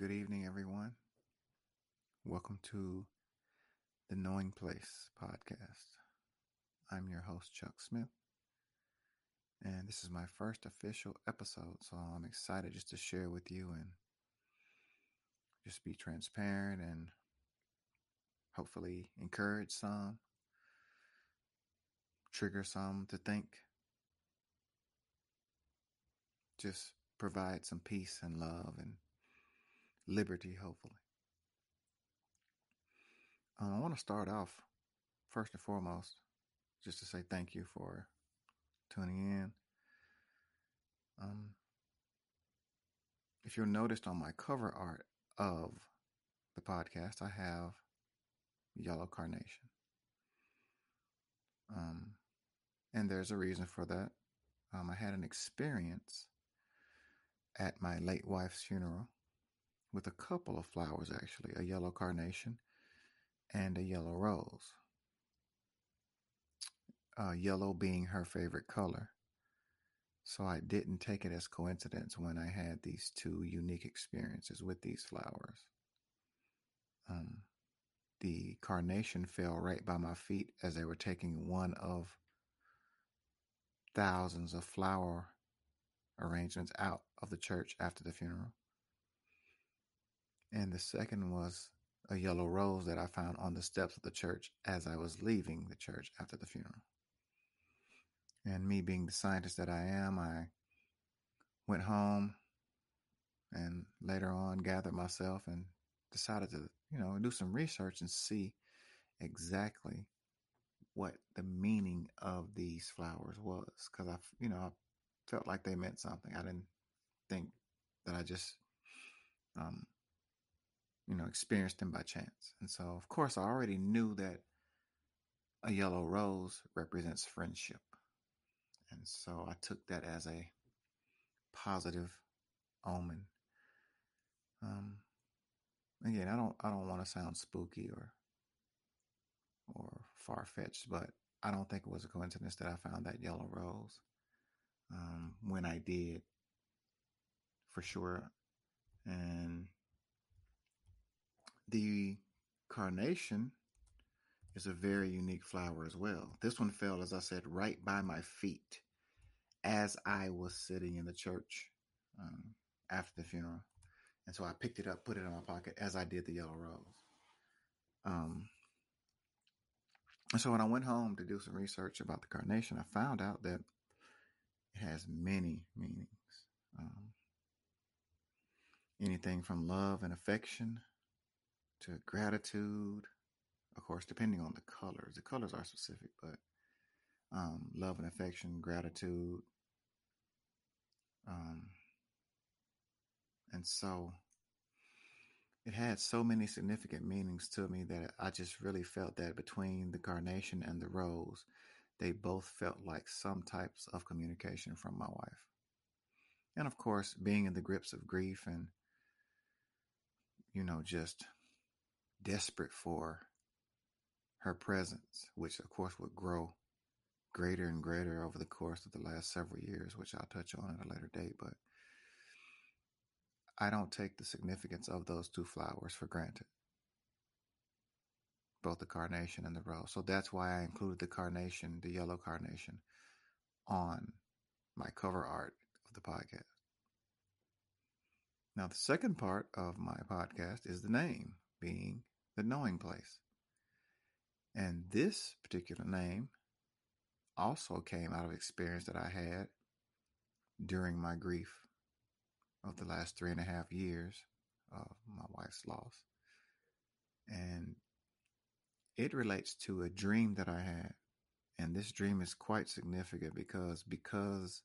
good evening, everyone. Welcome to the Knowing Place podcast. I'm your host, Chuck Smith, and this is my first official episode, so I'm excited just to share with you and just be transparent and hopefully encourage some, trigger some to think, just provide some peace and love and liberty, hopefully. Um, I want to start off first and foremost just to say thank you for tuning in. Um, if you'll notice on my cover art of the podcast, I have yellow carnation. Um, and there's a reason for that. Um, I had an experience at my late wife's funeral with a couple of flowers, actually a yellow carnation and a yellow rose. Uh, yellow being her favorite color. So I didn't take it as coincidence when I had these two unique experiences with these flowers. Um, the carnation fell right by my feet as they were taking one of thousands of flower arrangements out of the church after the funeral. And the second was a yellow rose that I found on the steps of the church as I was leaving the church after the funeral. And me being the scientist that I am, I went home and later on gathered myself and decided to, you know, do some research and see exactly what the meaning of these flowers was. Because I, you know, I felt like they meant something. I didn't think that I just um, you know, experienced them by chance. And so, of course, I already knew that a yellow rose represents friendship. And so I took that as a positive omen. Um, again, I don't, I don't want to sound spooky or, or far fetched, but I don't think it was a coincidence that I found that yellow rose. Um, when I did, for sure. And the carnation is a very unique flower as well. This one fell, as I said, right by my feet as I was sitting in the church um, after the funeral. And so I picked it up, put it in my pocket as I did the yellow rose. Um, and so when I went home to do some research about the carnation, I found out that it has many meanings. Um, anything from love and affection to gratitude. Of course, depending on the colors, the colors are specific, but um, love and affection, gratitude. Um, and so it had so many significant meanings to me that I just really felt that between the carnation and the rose, they both felt like some types of communication from my wife. And of course, being in the grips of grief and, you know, just desperate for her presence, which of course would grow greater and greater over the course of the last several years, which I'll touch on at a later date. But I don't take the significance of those two flowers for granted, both the carnation and the rose. So that's why I included the carnation, the yellow carnation, on my cover art of the podcast. Now, the second part of my podcast is the name being the knowing place. And this particular name also came out of experience that I had during my grief of the last three and a half years of my wife's loss. And it relates to a dream that I had. And this dream is quite significant because because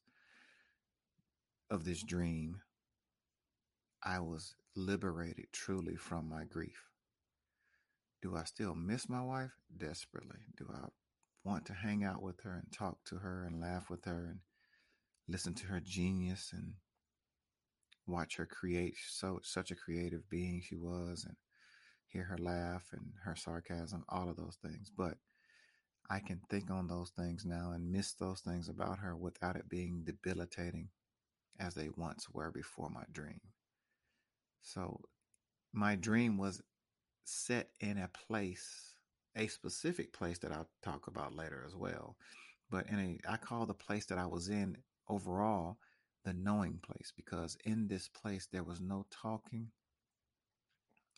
of this dream, I was liberated truly from my grief. Do I still miss my wife? Desperately. Do I want to hang out with her and talk to her and laugh with her and listen to her genius and watch her create so such a creative being she was and hear her laugh and her sarcasm, all of those things. But I can think on those things now and miss those things about her without it being debilitating as they once were before my dream. So my dream was set in a place, a specific place that I'll talk about later as well. But in a, I call the place that I was in overall the knowing place because in this place there was no talking,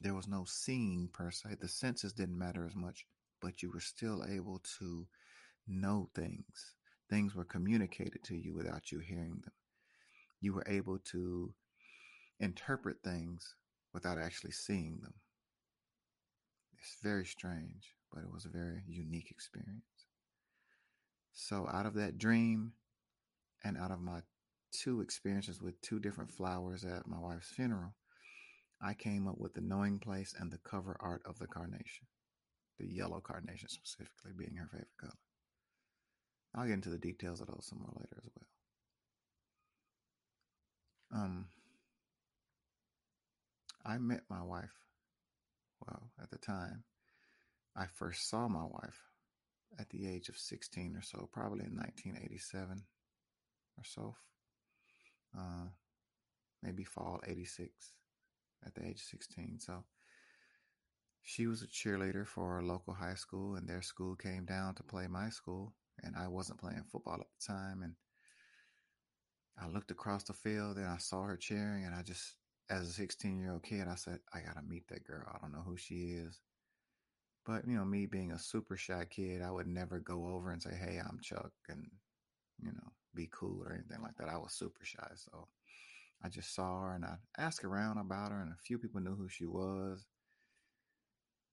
there was no seeing per se. The senses didn't matter as much, but you were still able to know things. Things were communicated to you without you hearing them. You were able to interpret things without actually seeing them. It's very strange, but it was a very unique experience. So, out of that dream and out of my two experiences with two different flowers at my wife's funeral, I came up with the knowing place and the cover art of the carnation, the yellow carnation specifically being her favorite color. I'll get into the details of those some more later as well. Um, I met my wife, well, at the time, I first saw my wife at the age of 16 or so, probably in 1987 or so. Uh, maybe fall 86 at the age of 16. So she was a cheerleader for a local high school, and their school came down to play my school, and I wasn't playing football at the time. And I looked across the field and I saw her cheering, and I just, as a 16 year old kid, I said, I got to meet that girl. I don't know who she is. But, you know, me being a super shy kid, I would never go over and say, Hey, I'm Chuck, and, you know, be cool or anything like that. I was super shy. So I just saw her and I asked around about her, and a few people knew who she was.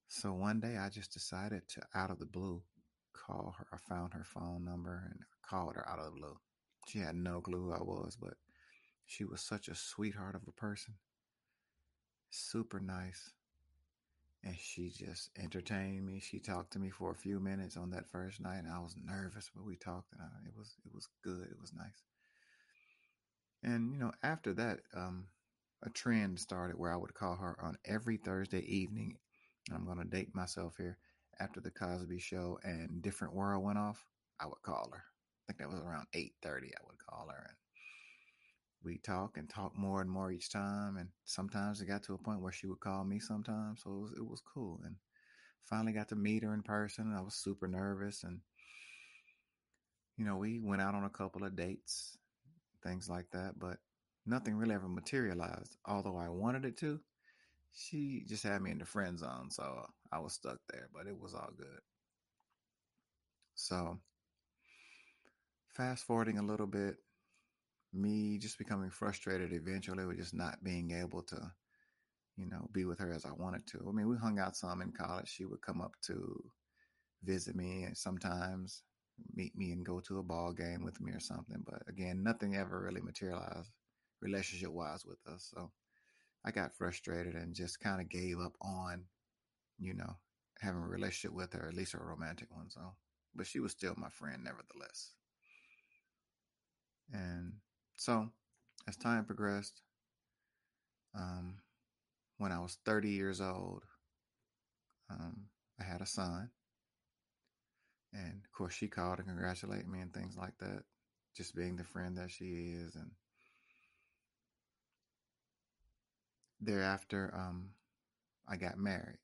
So one day I just decided to, out of the blue, call her. I found her phone number and called her out of the blue. She had no clue who I was, but she was such a sweetheart of a person. Super nice. And she just entertained me. She talked to me for a few minutes on that first night, and I was nervous, but we talked, and I, it was it was good. It was nice. And you know, after that, um, a trend started where I would call her on every Thursday evening. I'm going to date myself here. After the Cosby Show and Different World went off, I would call her. I think that was around 8:30. I would call her, and we talk and talk more and more each time. And sometimes it got to a point where she would call me sometimes, so it was, it was cool. And finally got to meet her in person. I was super nervous, and you know, we went out on a couple of dates things like that, but nothing really ever materialized. Although I wanted it to, she just had me in the friend zone, so I was stuck there, but it was all good. So, fast forwarding a little bit, me just becoming frustrated eventually with just not being able to, you know, be with her as I wanted to. I mean, we hung out some in college. She would come up to visit me and sometimes meet me and go to a ball game with me or something. But again, nothing ever really materialized relationship wise with us. So I got frustrated and just kind of gave up on, you know, having a relationship with her, at least a romantic one. So, but she was still my friend nevertheless. And so as time progressed, um, when I was 30 years old, um, I had a son and of course, she called to congratulate me and things like that, just being the friend that she is. And thereafter, um, I got married.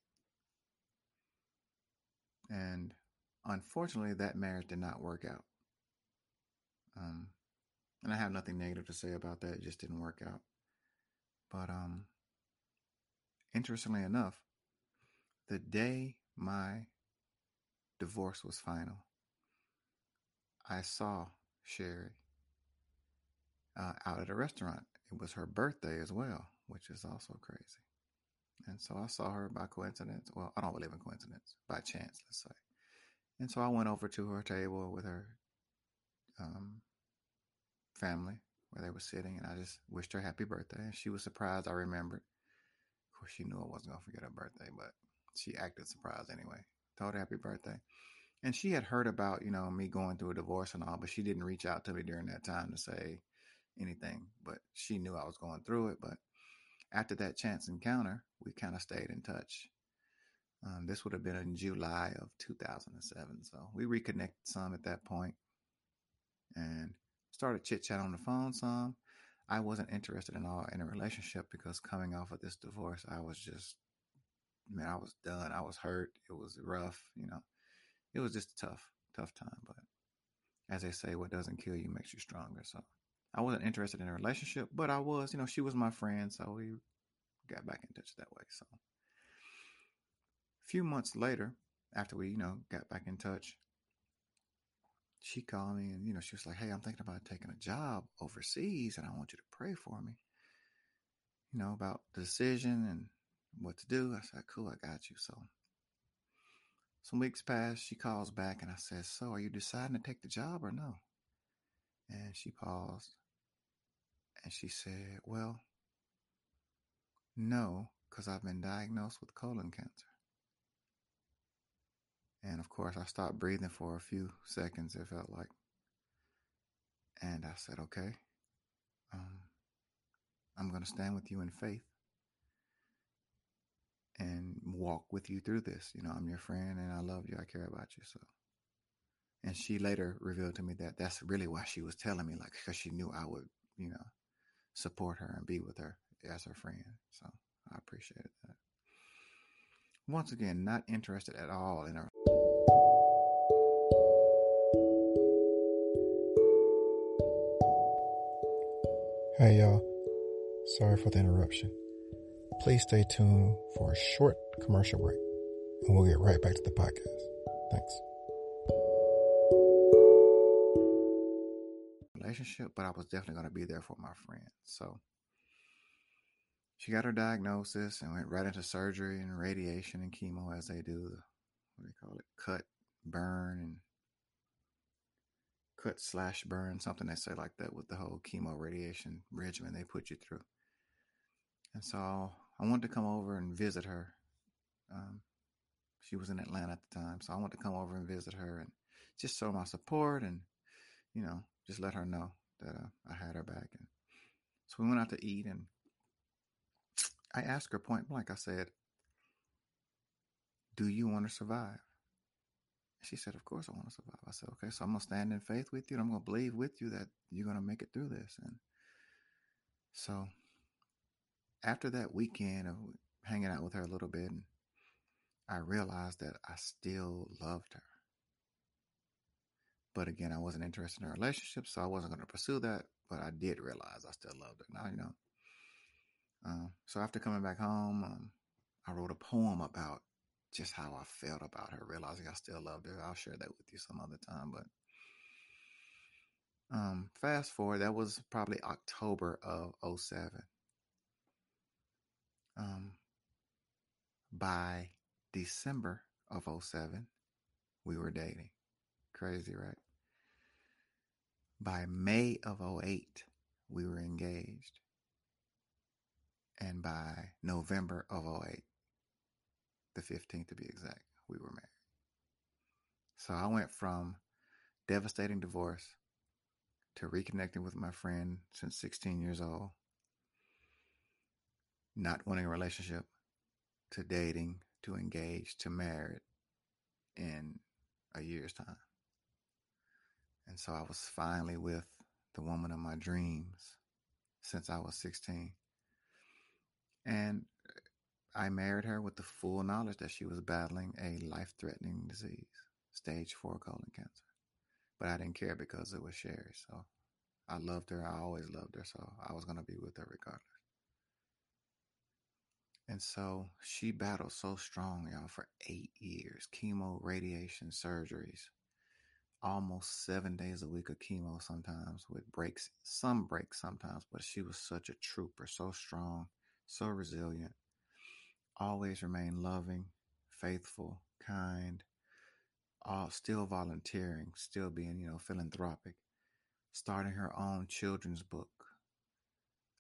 And unfortunately, that marriage did not work out. Um, and I have nothing negative to say about that. It just didn't work out. But um, interestingly enough, the day my divorce was final. I saw Sherry uh, out at a restaurant. It was her birthday as well, which is also crazy. And so I saw her by coincidence. Well, I don't believe in coincidence, by chance, let's say. And so I went over to her table with her um, family where they were sitting, and I just wished her happy birthday. And she was surprised I remembered. Of course, she knew I wasn't to forget her birthday, but she acted surprised anyway told her happy birthday. And she had heard about, you know, me going through a divorce and all, but she didn't reach out to me during that time to say anything. But she knew I was going through it. But after that chance encounter, we kind of stayed in touch. Um, this would have been in July of 2007. So we reconnected some at that point and started chit chat on the phone some. I wasn't interested in all in a relationship because coming off of this divorce, I was just, man, I was done. I was hurt. It was rough, you know. It was just a tough, tough time. But as they say, what doesn't kill you makes you stronger. So I wasn't interested in a relationship, but I was, you know, she was my friend, so we got back in touch that way. So a few months later, after we, you know, got back in touch, she called me and, you know, she was like, Hey, I'm thinking about taking a job overseas and I want you to pray for me, you know, about the decision and what to do. I said, Cool, I got you. So some weeks passed. She calls back and I said, So are you deciding to take the job or no? And she paused and she said, Well, no, because I've been diagnosed with colon cancer. And of course, I stopped breathing for a few seconds, it felt like. And I said, okay, um, I'm going to stand with you in faith and walk with you through this. You know, I'm your friend and I love you. I care about you. So, and she later revealed to me that that's really why she was telling me, like, because she knew I would, you know, support her and be with her as her friend. So I appreciated that. Once again, not interested at all in her. Hey y'all, sorry for the interruption. Please stay tuned for a short commercial break and we'll get right back to the podcast. Thanks. Relationship, but I was definitely going to be there for my friend. So she got her diagnosis and went right into surgery and radiation and chemo as they do. What do you call it? Cut, burn, and cut slash burn, something they say like that with the whole chemo radiation regimen they put you through. And so I wanted to come over and visit her. Um, she was in Atlanta at the time, so I wanted to come over and visit her and just show my support and, you know, just let her know that uh, I had her back. And so we went out to eat, and I asked her point blank. I said, "Do you want to survive?" She said, Of course I want to survive. I said, Okay, so I'm going to stand in faith with you and I'm going to believe with you that you're going to make it through this. And so after that weekend of hanging out with her a little bit, I realized that I still loved her. But again, I wasn't interested in a relationship, so I wasn't going to pursue that. But I did realize I still loved her. Now, you know. Uh, so after coming back home, um, I wrote a poem about just how I felt about her, realizing I still loved her. I'll share that with you some other time. But um, fast forward, that was probably October of 07. Um, by December of 07, we were dating. Crazy, right? By May of 08, we were engaged. And by November of 08, the 15th to be exact, we were married. So I went from devastating divorce to reconnecting with my friend since 16 years old, not wanting a relationship, to dating, to engage, to married in a year's time. And so I was finally with the woman of my dreams since I was 16. And uh, I married her with the full knowledge that she was battling a life threatening disease, stage four colon cancer. But I didn't care because it was Sherry. So I loved her. I always loved her. So I was going to be with her regardless. And so she battled so strong, y'all, for eight years chemo, radiation, surgeries, almost seven days a week of chemo sometimes with breaks, some breaks sometimes, but she was such a trooper, so strong, so resilient always remain loving, faithful, kind, all still volunteering, still being, you know, philanthropic, starting her own children's book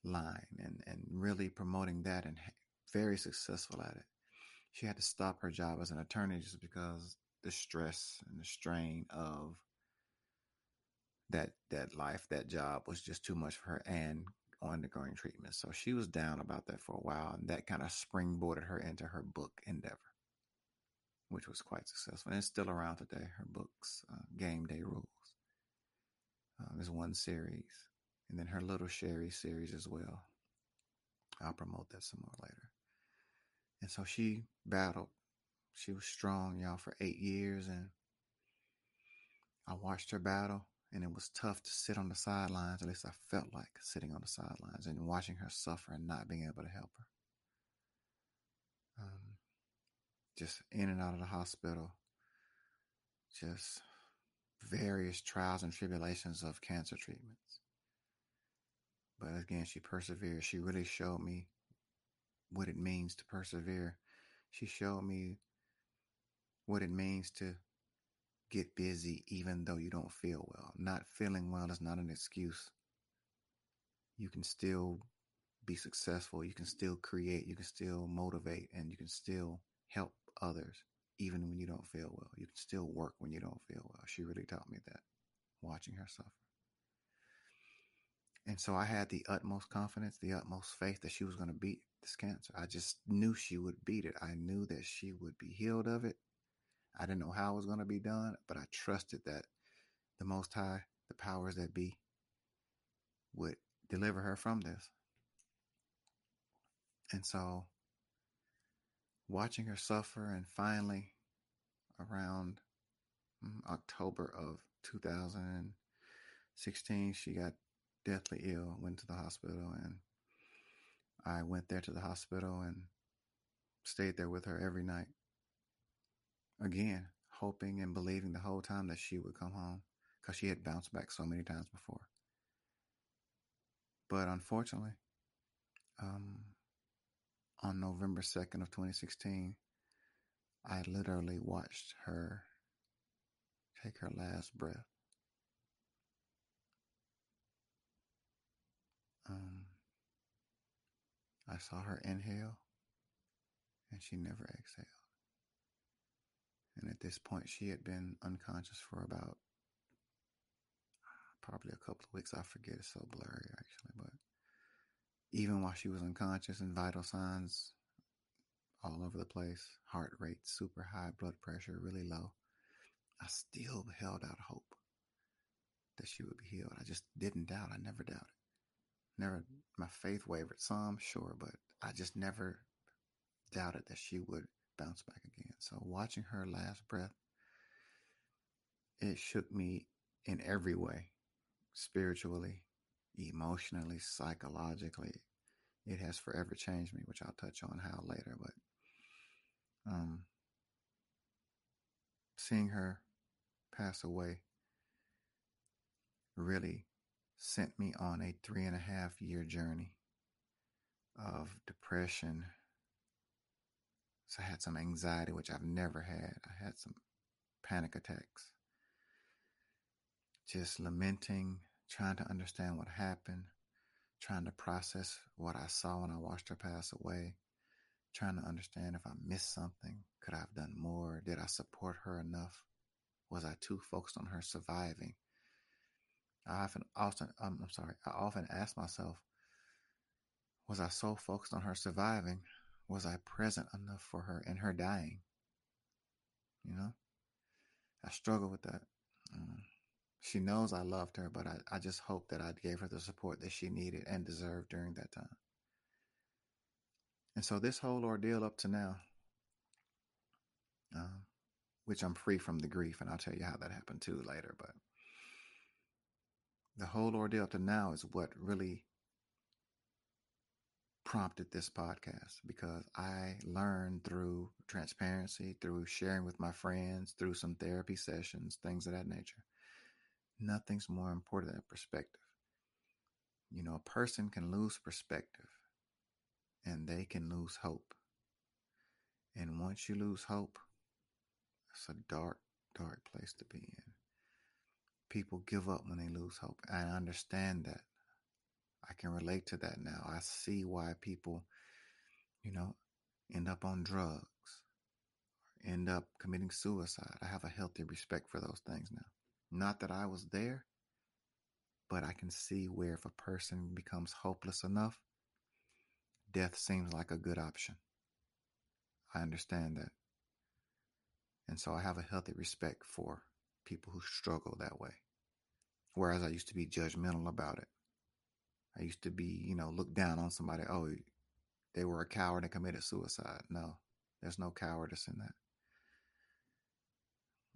line and, and really promoting that and very successful at it. She had to stop her job as an attorney just because the stress and the strain of that that life, that job was just too much for her and undergoing treatment. So she was down about that for a while, and that kind of springboarded her into her book endeavor, which was quite successful. And it's still around today. Her books, uh, Game Day Rules, uh, is one series, and then her little Sherry series as well. I'll promote that some more later. And so she battled. She was strong, y'all, for eight years, and I watched her battle, and it was tough to sit on the sidelines. At least I felt like sitting on the sidelines and watching her suffer and not being able to help her. Um, just in and out of the hospital, just various trials and tribulations of cancer treatments. But again, she persevered. She really showed me what it means to persevere. She showed me what it means to get busy even though you don't feel well. Not feeling well is not an excuse. You can still be successful. You can still create. You can still motivate and you can still help others even when you don't feel well. You can still work when you don't feel well. She really taught me that watching her suffer. And so I had the utmost confidence, the utmost faith that she was going to beat this cancer. I just knew she would beat it. I knew that she would be healed of it. I didn't know how it was going to be done, but I trusted that the Most High, the powers that be, would deliver her from this. And so watching her suffer and finally around mm, October of 2016, she got deathly ill, went to the hospital, and I went there to the hospital and stayed there with her every night. Again, hoping and believing the whole time that she would come home because she had bounced back so many times before. But unfortunately, um, on November 2nd of 2016, I literally watched her take her last breath. Um, I saw her inhale and she never exhaled. And at this point, she had been unconscious for about probably a couple of weeks. I forget, it's so blurry actually, but even while she was unconscious and vital signs all over the place, heart rate super high, blood pressure really low, I still held out hope that she would be healed. I just didn't doubt. I never doubted. Never, my faith wavered some, sure, but I just never doubted that she would bounce back again. So watching her last breath, it shook me in every way, spiritually, emotionally, psychologically. It has forever changed me, which I'll touch on how later. But um, seeing her pass away really sent me on a three and a half year journey of depression. So I had some anxiety, which I've never had. I had some panic attacks. Just lamenting, trying to understand what happened, trying to process what I saw when I watched her pass away, trying to understand if I missed something. Could I have done more? Did I support her enough? Was I too focused on her surviving? I often, often, um, I'm sorry, I often ask myself, was I so focused on her surviving? Was I present enough for her in her dying? You know, I struggle with that. Um, she knows I loved her, but I, I just hope that I gave her the support that she needed and deserved during that time. And so this whole ordeal up to now, um, which I'm free from the grief, and I'll tell you how that happened too later, but the whole ordeal up to now is what really prompted this podcast because I learned through transparency, through sharing with my friends, through some therapy sessions, things of that nature. Nothing's more important than perspective. You know, a person can lose perspective and they can lose hope. And once you lose hope, it's a dark, dark place to be in people give up when they lose hope. I understand that. I can relate to that now. I see why people, you know, end up on drugs, end up committing suicide. I have a healthy respect for those things now. Not that I was there, but I can see where if a person becomes hopeless enough, death seems like a good option. I understand that. And so I have a healthy respect for people who struggle that way. Whereas I used to be judgmental about it. I used to be, you know, looked down on somebody. Oh, they were a coward and committed suicide. No, there's no cowardice in that.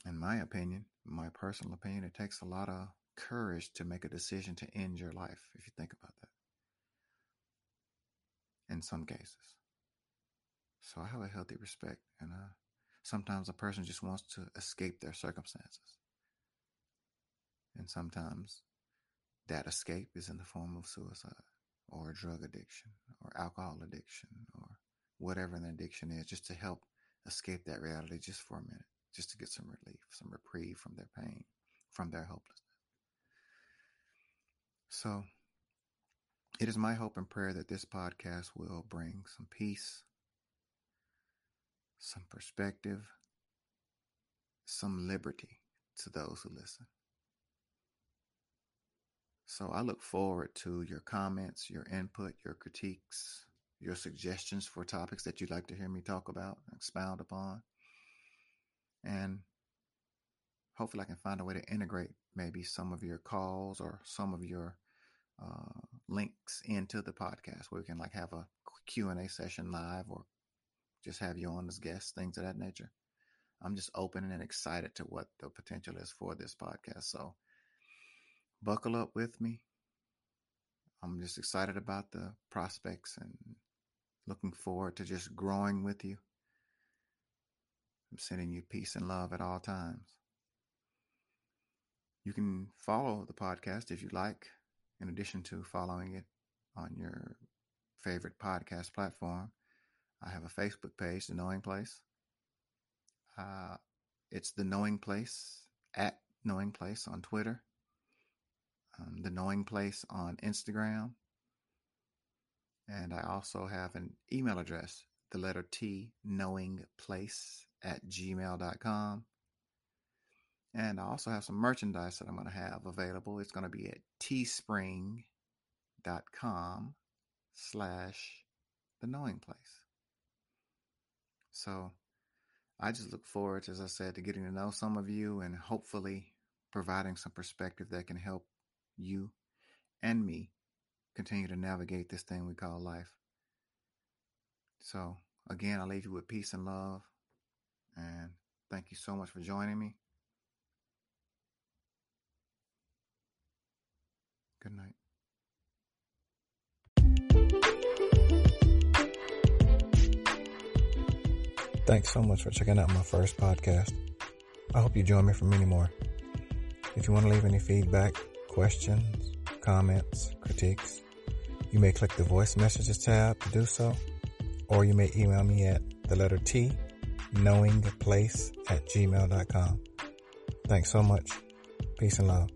In my opinion, my personal opinion, it takes a lot of courage to make a decision to end your life, if you think about that. In some cases. So I have a healthy respect. And uh, sometimes a person just wants to escape their circumstances. And sometimes that escape is in the form of suicide or drug addiction or alcohol addiction or whatever an addiction is, just to help escape that reality just for a minute, just to get some relief, some reprieve from their pain, from their hopelessness. So, it is my hope and prayer that this podcast will bring some peace, some perspective, some liberty to those who listen. So I look forward to your comments, your input, your critiques, your suggestions for topics that you'd like to hear me talk about, expound upon. And hopefully I can find a way to integrate maybe some of your calls or some of your uh, links into the podcast where we can like have a Q&A session live or just have you on as guests, things of that nature. I'm just open and excited to what the potential is for this podcast. So buckle up with me. I'm just excited about the prospects and looking forward to just growing with you. I'm sending you peace and love at all times. You can follow the podcast if you like, in addition to following it on your favorite podcast platform. I have a Facebook page, The Knowing Place. Uh, it's The Knowing Place at Knowing Place on Twitter um, The Knowing Place on Instagram. And I also have an email address, the letter T, knowing place at gmail.com. And I also have some merchandise that I'm going to have available. It's going to be at teespring.com slash the knowing place. So I just look forward, as I said, to getting to know some of you and hopefully providing some perspective that can help you, and me continue to navigate this thing we call life. So, again, I leave you with peace and love. And thank you so much for joining me. Good night. Thanks so much for checking out my first podcast. I hope you join me for many more. If you want to leave any feedback, questions, comments, critiques, you may click the voice messages tab to do so, or you may email me at the letter T, knowingplace at gmail.com. Thanks so much. Peace and love.